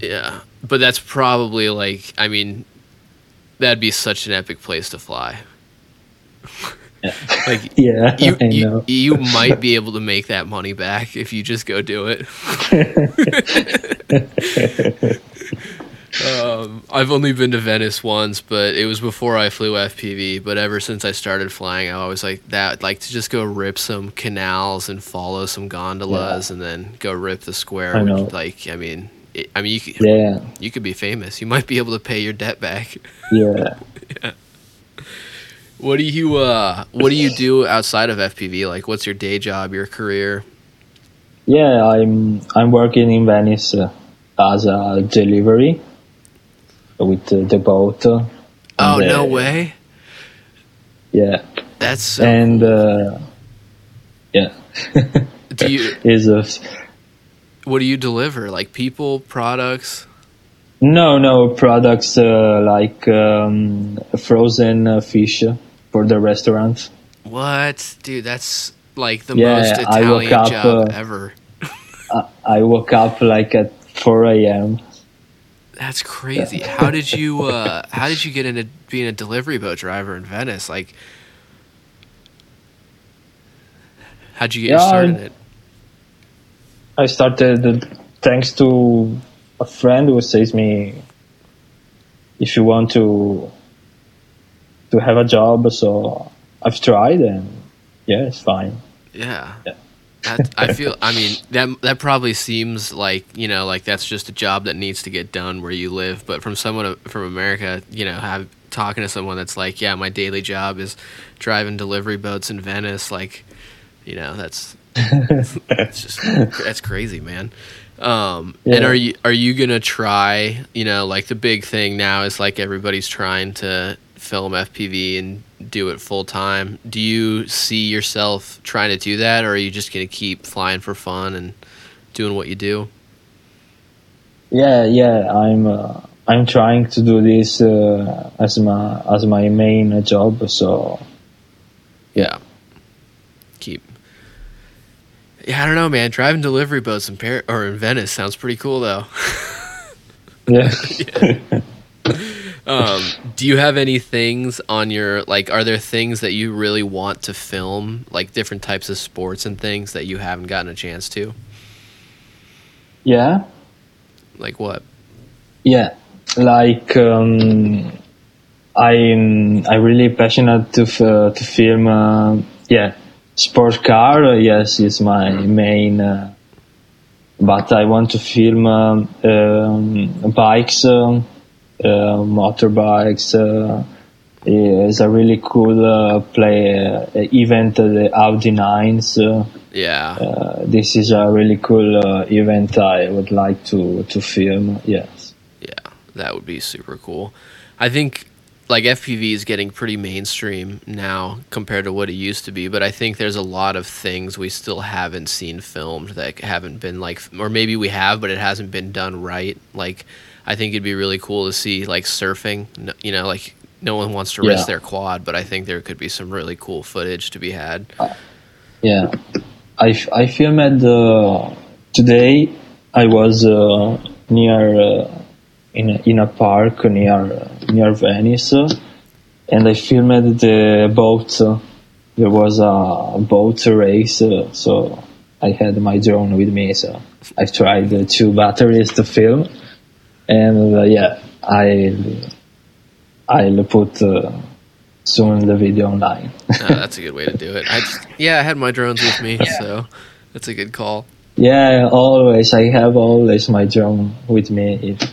[SPEAKER 1] Yeah, but that's probably like I mean, that'd be such an epic place to fly. [laughs] [laughs] like [laughs]
[SPEAKER 2] Yeah,
[SPEAKER 1] you, you, you [laughs] might be able to make that money back if you just go do it. um, I've only been to Venice once, but it was before I flew FPV. But ever since I started flying, I always like that, like to just go rip some canals and follow some gondolas, and then go rip the square.
[SPEAKER 2] I
[SPEAKER 1] which,
[SPEAKER 2] know.
[SPEAKER 1] like, I mean, it, I mean, you could,
[SPEAKER 2] Yeah,
[SPEAKER 1] you could be famous. You might be able to pay your debt back.
[SPEAKER 2] yeah.
[SPEAKER 1] What do you uh What do you do outside of FPV? Like, what's your day job, your career?
[SPEAKER 2] Yeah, I'm I'm working in Venice uh, as a delivery with uh, the boat. uh,
[SPEAKER 1] Oh
[SPEAKER 2] and,
[SPEAKER 1] no
[SPEAKER 2] uh,
[SPEAKER 1] way!
[SPEAKER 2] Yeah,
[SPEAKER 1] That's so
[SPEAKER 2] and uh, yeah, [laughs]
[SPEAKER 1] Do you?
[SPEAKER 2] is a
[SPEAKER 1] What do you deliver? Like people, products?
[SPEAKER 2] no no products uh, like um, frozen uh, fish for the restaurant.
[SPEAKER 1] What, dude? That's like the
[SPEAKER 2] Yeah,
[SPEAKER 1] most
[SPEAKER 2] I woke
[SPEAKER 1] Italian
[SPEAKER 2] up,
[SPEAKER 1] job
[SPEAKER 2] uh,
[SPEAKER 1] ever.
[SPEAKER 2] I, I woke up like at 4 a.m.
[SPEAKER 1] That's crazy. How did you? [laughs] uh How did you get into being a delivery boat driver in Venice? Like, how'd you get
[SPEAKER 2] Yeah,
[SPEAKER 1] started in it?
[SPEAKER 2] I started uh, thanks to a friend who says me if you want to to have a job. So I've tried and yeah, it's fine.
[SPEAKER 1] Yeah.
[SPEAKER 2] Yeah.
[SPEAKER 1] That, I feel. I mean, that that probably seems like you know, like that's just a job that needs to get done where you live. But from someone from America, you know, have talking to someone that's like, yeah, my daily job is driving delivery boats in Venice. Like, you know, that's it's just [laughs] that's crazy, man. Um, And are you are you gonna try? You know, like the big thing now is like everybody's trying to film FPV and do it full time. Do you see yourself trying to do that, or are you just gonna keep flying for fun and doing what you do?
[SPEAKER 2] Yeah, yeah, I'm uh, I'm trying to do this uh, as my as my main job. So
[SPEAKER 1] Yeah. Keep. Yeah, I don't know, man. Driving delivery boats in Paris or in Venice sounds pretty cool, though. [laughs]
[SPEAKER 2] yeah. [laughs]
[SPEAKER 1] um, do you have any things on your like? Are there things that you really want to film, like different types of sports and things that you haven't gotten a chance to?
[SPEAKER 2] yeah,
[SPEAKER 1] Like what?
[SPEAKER 2] yeah. like um, I'm I'm really passionate to f- to film. Uh, yeah, sport car. Uh, yes, is my main. Uh, but I want to film um, um, bikes, uh, Uh, motorbikes. Uh, it's a really cool uh, play uh, event, uh, the Audi Nines.
[SPEAKER 1] yeah,
[SPEAKER 2] this is a really cool event. I would like to to film. Yes.
[SPEAKER 1] Yeah, that would be super cool. I think like FPV is getting pretty mainstream now compared to what it used to be, but I think there's a lot of things we still haven't seen filmed that haven't been like, or maybe we have, but it hasn't been done right. Like, I think it'd be really cool to see like surfing. You know, like no one wants to risk their quad, but I think there could be some really cool footage to be had. Uh,
[SPEAKER 2] yeah, I I filmed uh, today. I was uh, near uh, in a, in a park near near Venice, and I filmed the boat. There was a boat race, so I had my drone with me. So I tried two batteries to film, and uh, yeah, I I'll put uh, soon the video online.
[SPEAKER 1] oh, [laughs] that's a good way to do it. I just, yeah, I had my drones with me, yeah. so that's a good call.
[SPEAKER 2] Yeah, always. I have always my drone with me if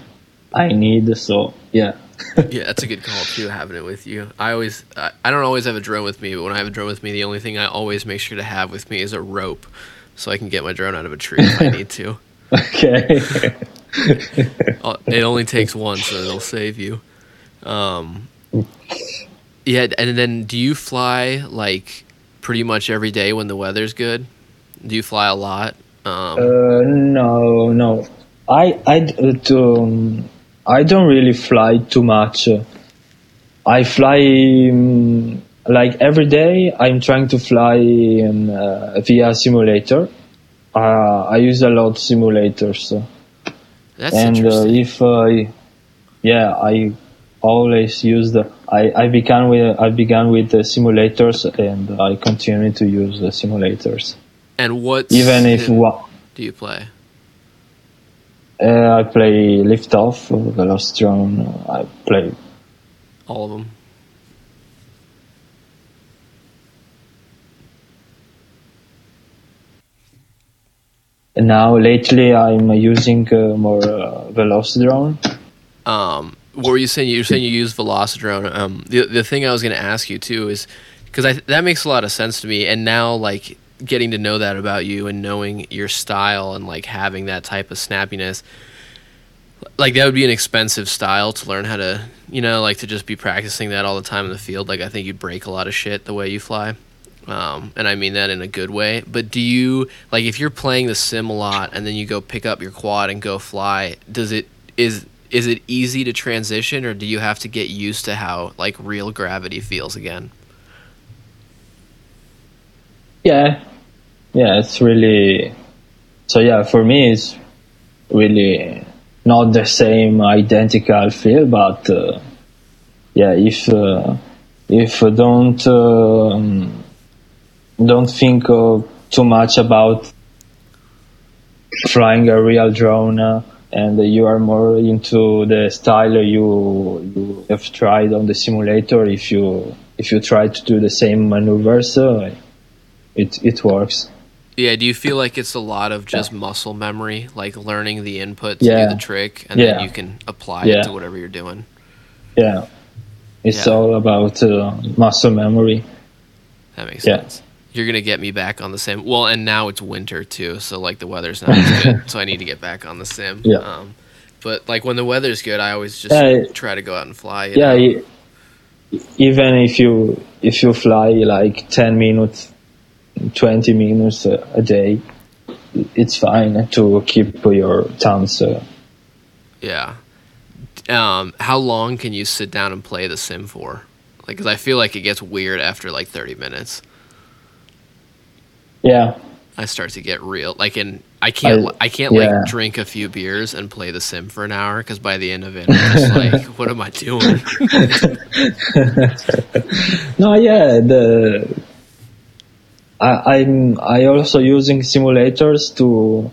[SPEAKER 2] I need. So yeah. [laughs]
[SPEAKER 1] yeah, that's a good call too. Having it with you, I always, I, I don't always have a drone with me, but when I have a drone with me, the only thing I always make sure to have with me is a rope, so I can get my drone out of a tree if I [laughs] need to.
[SPEAKER 2] Okay. [laughs]
[SPEAKER 1] It only takes one, so it'll save you. Um, yeah, and then do you fly like pretty much every day when the weather's good? Do you fly a lot?
[SPEAKER 2] Um, uh, no, no. I I um, I don't really fly too much. I fly um, like every day. I'm trying to fly um, uh, via simulator. Uh, I use a lot of simulators.
[SPEAKER 1] That's
[SPEAKER 2] and
[SPEAKER 1] uh,
[SPEAKER 2] if uh, yeah, I always use the. I, I began with I began with the simulators and I continue to use the simulators.
[SPEAKER 1] And what
[SPEAKER 2] even if what
[SPEAKER 1] do you play?
[SPEAKER 2] Uh, I play Liftoff, Velocidrone. I play
[SPEAKER 1] all of them.
[SPEAKER 2] Now lately I'm using uh, more uh, Velocidrone.
[SPEAKER 1] Um, what were you saying? You're saying you use velocidrone Um, the the thing I was going to ask you too is because that makes a lot of sense to me. And now like getting to know that about you and knowing your style and like having that type of snappiness like that would be an expensive style to learn how to you know like to just be practicing that all the time in the field like i think you'd break a lot of shit the way you fly um, and i mean that in a good way. But do you like if you're playing the sim a lot and then you go pick up your quad and go fly does it is is it easy to transition or do you have to get used to how like real gravity feels again?
[SPEAKER 2] Yeah. Yeah it's really so yeah for me it's really not the same identical feel but uh, yeah if uh, if don't uh, don't think too much about flying a real drone uh, and you are more into the style you you have tried on the simulator if you if you try to do the same maneuvers uh, it it works
[SPEAKER 1] yeah, do you feel like it's a lot of just yeah. muscle memory, like learning the input to yeah. do the trick, and yeah. then you can apply it to whatever you're doing?
[SPEAKER 2] Yeah, it's all about uh, muscle memory.
[SPEAKER 1] That makes sense. You're gonna get me back on the sim. Well, and now it's winter too, so like the weather's not good, [laughs] so I need to get back on the sim.
[SPEAKER 2] Yeah. Um,
[SPEAKER 1] but like when the weather's good, I always just try to go out and fly.
[SPEAKER 2] yeah, even if you if you fly like ten minutes 20 minutes a day, it's fine to keep your thumbs. Uh,
[SPEAKER 1] yeah. Um, how long can you sit down and play the sim for? Like, because I feel like it gets weird after like 30 minutes.
[SPEAKER 2] Yeah.
[SPEAKER 1] I start to get real. Like, in I can't I, I can't yeah. like drink a few beers and play the sim for an hour because by the end of it, I'm just [laughs] like, what am I doing? [laughs]
[SPEAKER 2] no, yeah, the I, am I also using simulators to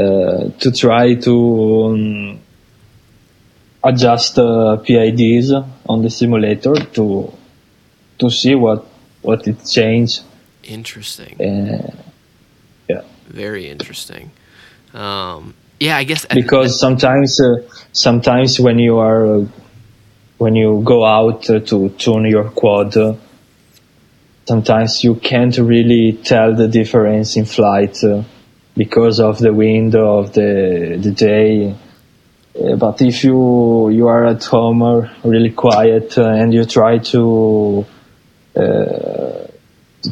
[SPEAKER 2] uh, to try to um, adjust uh, PIDs on the simulator to to see what what it changed.
[SPEAKER 1] Interesting.
[SPEAKER 2] Uh, yeah,
[SPEAKER 1] very interesting. Um, yeah, I guess
[SPEAKER 2] because sometimes uh, sometimes when you are uh, when you go out uh, to tune your quad, uh, sometimes you can't really tell the difference in flight uh, because of the wind of the the day. But if you you are at home or really quiet and you try to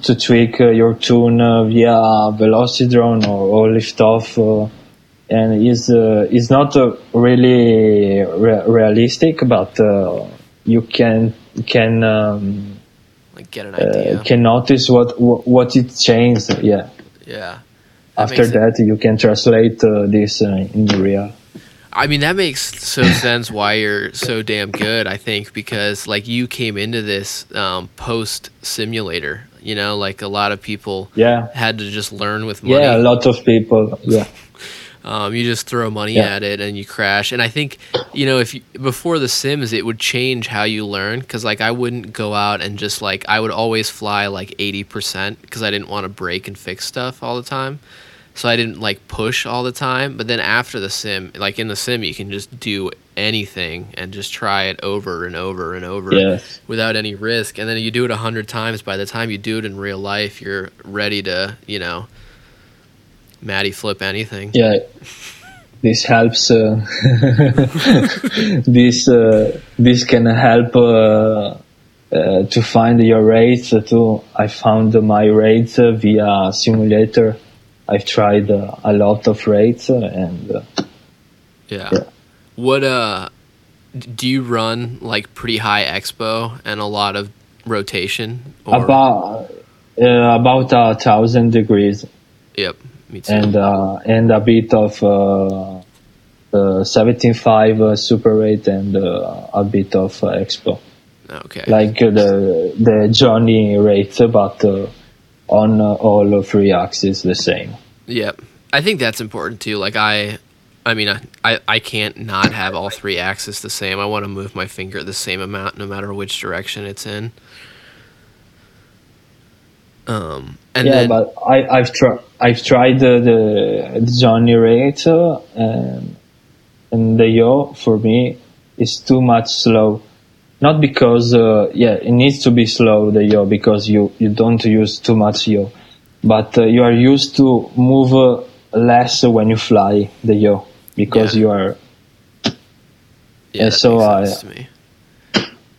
[SPEAKER 2] to tweak your tune via Velocidrone or, or liftoff and is uh, is not uh, really re- realistic, but uh, you can can um,
[SPEAKER 1] like get an idea.
[SPEAKER 2] can notice what, what what it changed. Yeah.
[SPEAKER 1] Yeah.
[SPEAKER 2] That After that, you can translate this in the real.
[SPEAKER 1] I mean, that makes so [laughs] sense why you're so damn good. I think because like you came into this um, post simulator. You know, like a lot of people
[SPEAKER 2] yeah
[SPEAKER 1] had to just learn with money.
[SPEAKER 2] Yeah, a lot of people. Yeah.
[SPEAKER 1] Um, you just throw money yeah. at it and you crash. And I think, you know, if you, before the Sims, it would change how you learn. Cause like I wouldn't go out and just like, I would always fly like 80% because I didn't want to break and fix stuff all the time. So I didn't like push all the time. But then after the Sim, like in the Sim, you can just do anything and just try it over and over and over
[SPEAKER 2] yes.
[SPEAKER 1] without any risk. And then you do it a hundred times. By the time you do it in real life, you're ready to, you know, Matty flip anything.
[SPEAKER 2] Yeah, this helps. Uh, [laughs] this uh, this can help uh, uh to find your rates too. I found my rates via simulator. I've tried uh, a lot of rates and
[SPEAKER 1] uh, yeah. yeah. What uh, do you run like pretty high expo and a lot of rotation?
[SPEAKER 2] Or? About about a thousand degrees.
[SPEAKER 1] Yep.
[SPEAKER 2] And uh, and a bit of uh, uh, 75 uh, super rate and uh, a bit of uh, expo.
[SPEAKER 1] Okay.
[SPEAKER 2] Like the the Johnny rate, but on all three axes the same.
[SPEAKER 1] Yep. I think that's important too. Like I, I mean, I, I can't not have all three axes the same. I want to move my finger the same amount no matter which direction it's in. Um, and
[SPEAKER 2] yeah,
[SPEAKER 1] then,
[SPEAKER 2] but I, I've tried I've tried the, the, Johnny rate and and the yaw for me is too much slow. Not because uh, yeah it needs to be slow the yaw because you you don't use too much yaw, but uh, you are used to move uh, less when you fly the yaw because
[SPEAKER 1] yeah.
[SPEAKER 2] you are.
[SPEAKER 1] Yeah, so uh,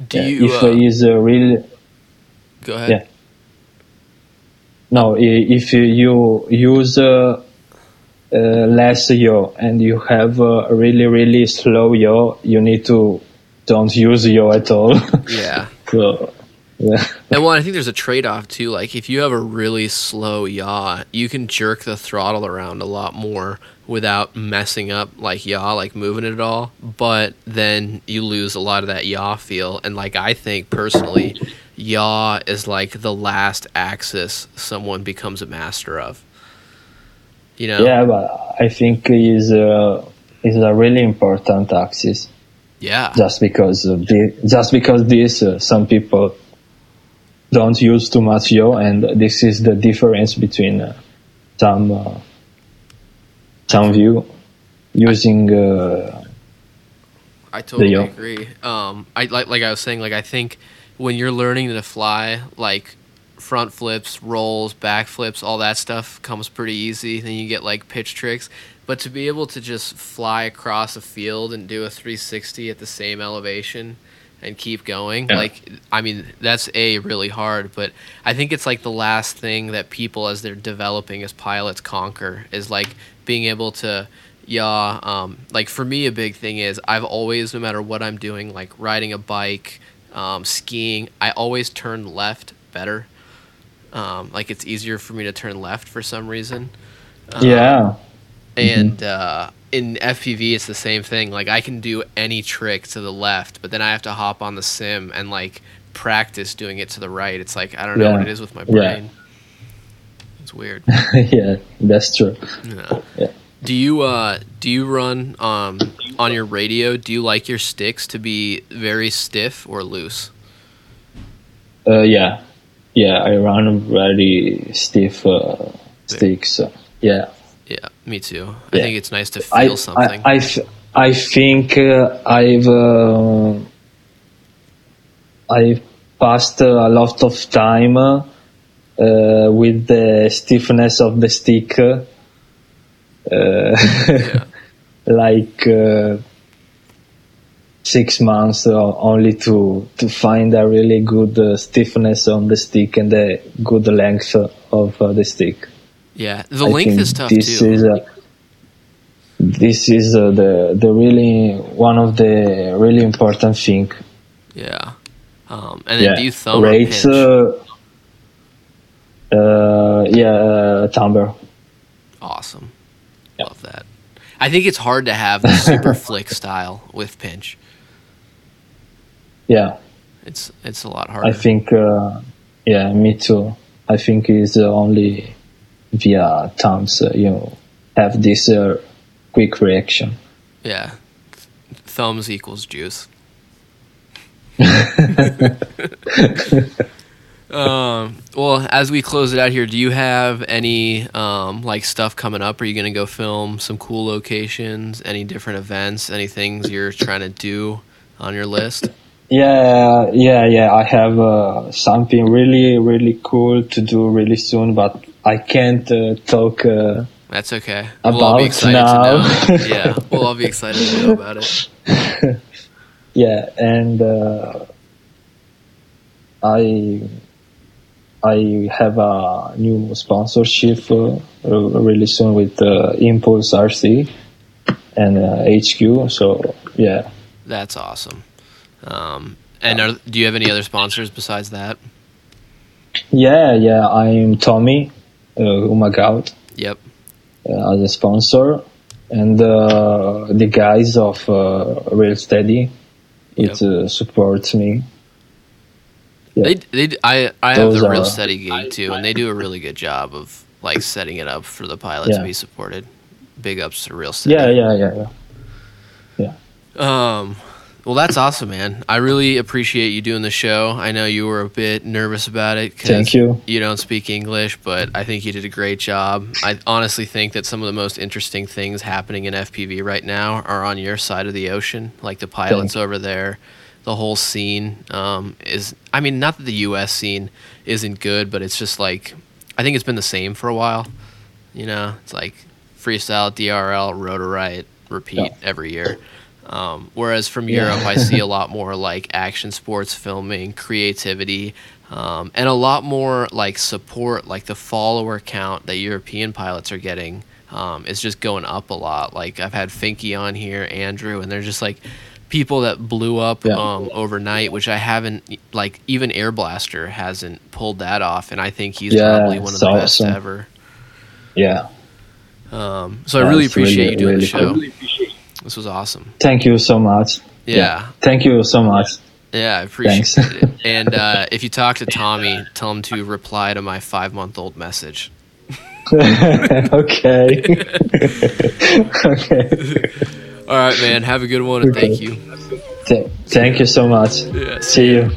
[SPEAKER 1] Do
[SPEAKER 2] yeah,
[SPEAKER 1] you,
[SPEAKER 2] if uh, is a real.
[SPEAKER 1] go ahead.
[SPEAKER 2] Yeah no, if you use uh, uh, less yaw and you have a really really slow yaw, you need to don't use yaw at all.
[SPEAKER 1] Yeah. [laughs]
[SPEAKER 2] so, yeah.
[SPEAKER 1] And well, I think there's a trade off too. Like if you have a really slow yaw, you can jerk the throttle around a lot more without messing up like yaw, like moving it at all. But then you lose a lot of that yaw feel. And like I think personally, yaw is like the last axis someone becomes a master of. You know?
[SPEAKER 2] Yeah, but I think is uh, is a really important axis.
[SPEAKER 1] Yeah.
[SPEAKER 2] Just because of the, just because this uh, some people don't use too much yaw, and this is the difference between uh, some uh, some view using. Uh,
[SPEAKER 1] I totally agree. Um, I like like I was saying, like I think when you're learning to fly, like front flips, rolls, back flips, all that stuff comes pretty easy. Then you get like pitch tricks. But to be able to just fly across a field and do a 360 at the same elevation and keep going, yeah. like, I mean, that's A, really hard. But I think it's like the last thing that people, as they're developing as pilots, conquer is like being able to yeah um, like for me a big thing is i've always no matter what i'm doing like riding a bike um, skiing, I always turn left better. Um, like it's easier for me to turn left for some reason.
[SPEAKER 2] Um, yeah.
[SPEAKER 1] And mm-hmm. uh, in FPV, it's the same thing. Like I can do any trick to the left, but then I have to hop on the sim and like practice doing it to the right. It's like I don't know yeah. what it is with my brain. Yeah. It's weird. [laughs]
[SPEAKER 2] yeah, that's true.
[SPEAKER 1] Yeah. yeah. Do you uh do you run um on your radio, do you like your sticks to be very stiff or loose?
[SPEAKER 2] Uh, yeah, yeah. I run very stiff uh, sticks. Yeah.
[SPEAKER 1] Yeah, me too. I
[SPEAKER 2] Yeah.
[SPEAKER 1] think it's nice to feel
[SPEAKER 2] I,
[SPEAKER 1] something.
[SPEAKER 2] I, I, I think uh, I've uh, I've passed a lot of time uh, with the stiffness of the stick, uh, [laughs] like uh, six months uh, only to to find a really good uh, stiffness on the stick and a good length of the stick.
[SPEAKER 1] Yeah, the
[SPEAKER 2] I
[SPEAKER 1] length is tough
[SPEAKER 2] this
[SPEAKER 1] too.
[SPEAKER 2] Is, uh, this is uh, the the really one of the really important thing.
[SPEAKER 1] yeah. Um, and then
[SPEAKER 2] Yeah,
[SPEAKER 1] do you thumb
[SPEAKER 2] rates.
[SPEAKER 1] pinch?
[SPEAKER 2] Uh, uh, yeah, uh, timbre.
[SPEAKER 1] awesome.
[SPEAKER 2] Yeah.
[SPEAKER 1] Love that. I think it's hard to have the super [laughs] flick style with pinch.
[SPEAKER 2] Yeah,
[SPEAKER 1] It's it's a lot harder.
[SPEAKER 2] I think. Uh, yeah, me too. I think it's uh, only via thumbs uh, you have this uh, quick reaction.
[SPEAKER 1] yeah. Thumbs equals juice. [laughs] um, well, as we close it out here, do you have any um, like stuff coming up? Are you going to go film some cool locations? Any different events? Any things you're trying to do on your list?
[SPEAKER 2] Yeah, yeah, yeah. I have uh, something really, really cool to do really soon, but I can't uh, talk. Uh,
[SPEAKER 1] That's okay. we'll all be
[SPEAKER 2] About
[SPEAKER 1] excited
[SPEAKER 2] now.
[SPEAKER 1] to know. [laughs] yeah, we'll all be [laughs] excited to know about it. [laughs]
[SPEAKER 2] yeah, and uh, I I have a new sponsorship uh, really soon with uh, Impulse RC and uh, HQ. So yeah,
[SPEAKER 1] That's awesome. Um, and are, do you have any other sponsors besides that?
[SPEAKER 2] yeah, yeah. I'm Tommy uh, Umagout.
[SPEAKER 1] Yep.
[SPEAKER 2] uh, as a sponsor, and uh, the guys of uh, ReelSteady, it uh, supports me. Yeah.
[SPEAKER 1] They, they, I, I have the real
[SPEAKER 2] are-
[SPEAKER 1] steady gig too, and they do a really good job of like setting it up for the pilot to be supported. Big ups to ReelSteady. Yeah,
[SPEAKER 2] Yeah, yeah, yeah, yeah.
[SPEAKER 1] Um, well, that's awesome, man. I really appreciate you doing the show. I know you were a bit nervous about it.
[SPEAKER 2] Thank you.
[SPEAKER 1] You don't speak English, but I think you did a great job. I honestly think that some of the most interesting things happening in FPV right now are on your side of the ocean, like the pilots over there. The whole scene um, is, I mean, not that the U.S. scene isn't good, but it's just like, I think it's been the same for a while. You know, it's like freestyle, DRL, Rotor Riot, repeat
[SPEAKER 2] Yeah.
[SPEAKER 1] every year. Um, whereas from
[SPEAKER 2] Yeah.
[SPEAKER 1] Europe, I see a [laughs] lot more like action sports filming, creativity, um, and a lot more like support. Like the follower count that European pilots are getting um, is just going up a lot. Like I've had Finky on here, Andrew, and they're just like people that blew up
[SPEAKER 2] Yeah.
[SPEAKER 1] um, overnight, which I haven't like even Air Blaster hasn't pulled that off, and I think he's
[SPEAKER 2] Yeah,
[SPEAKER 1] probably one of the best ever.
[SPEAKER 2] Yeah.
[SPEAKER 1] Um, so I really appreciate
[SPEAKER 2] really-
[SPEAKER 1] you doing
[SPEAKER 2] really
[SPEAKER 1] the show.
[SPEAKER 2] cool.
[SPEAKER 1] This was awesome.
[SPEAKER 2] Thank you so much.
[SPEAKER 1] Yeah.
[SPEAKER 2] Thank you so much.
[SPEAKER 1] Yeah, I appreciate
[SPEAKER 2] Thanks.
[SPEAKER 1] it. [laughs] And uh, if you talk to Tommy, tell him to reply to my five month old message. [laughs]
[SPEAKER 2] okay. [laughs] okay.
[SPEAKER 1] All right, man. Have a good one and thank you.
[SPEAKER 2] Th- thank you so much.
[SPEAKER 1] Yeah,
[SPEAKER 2] See you.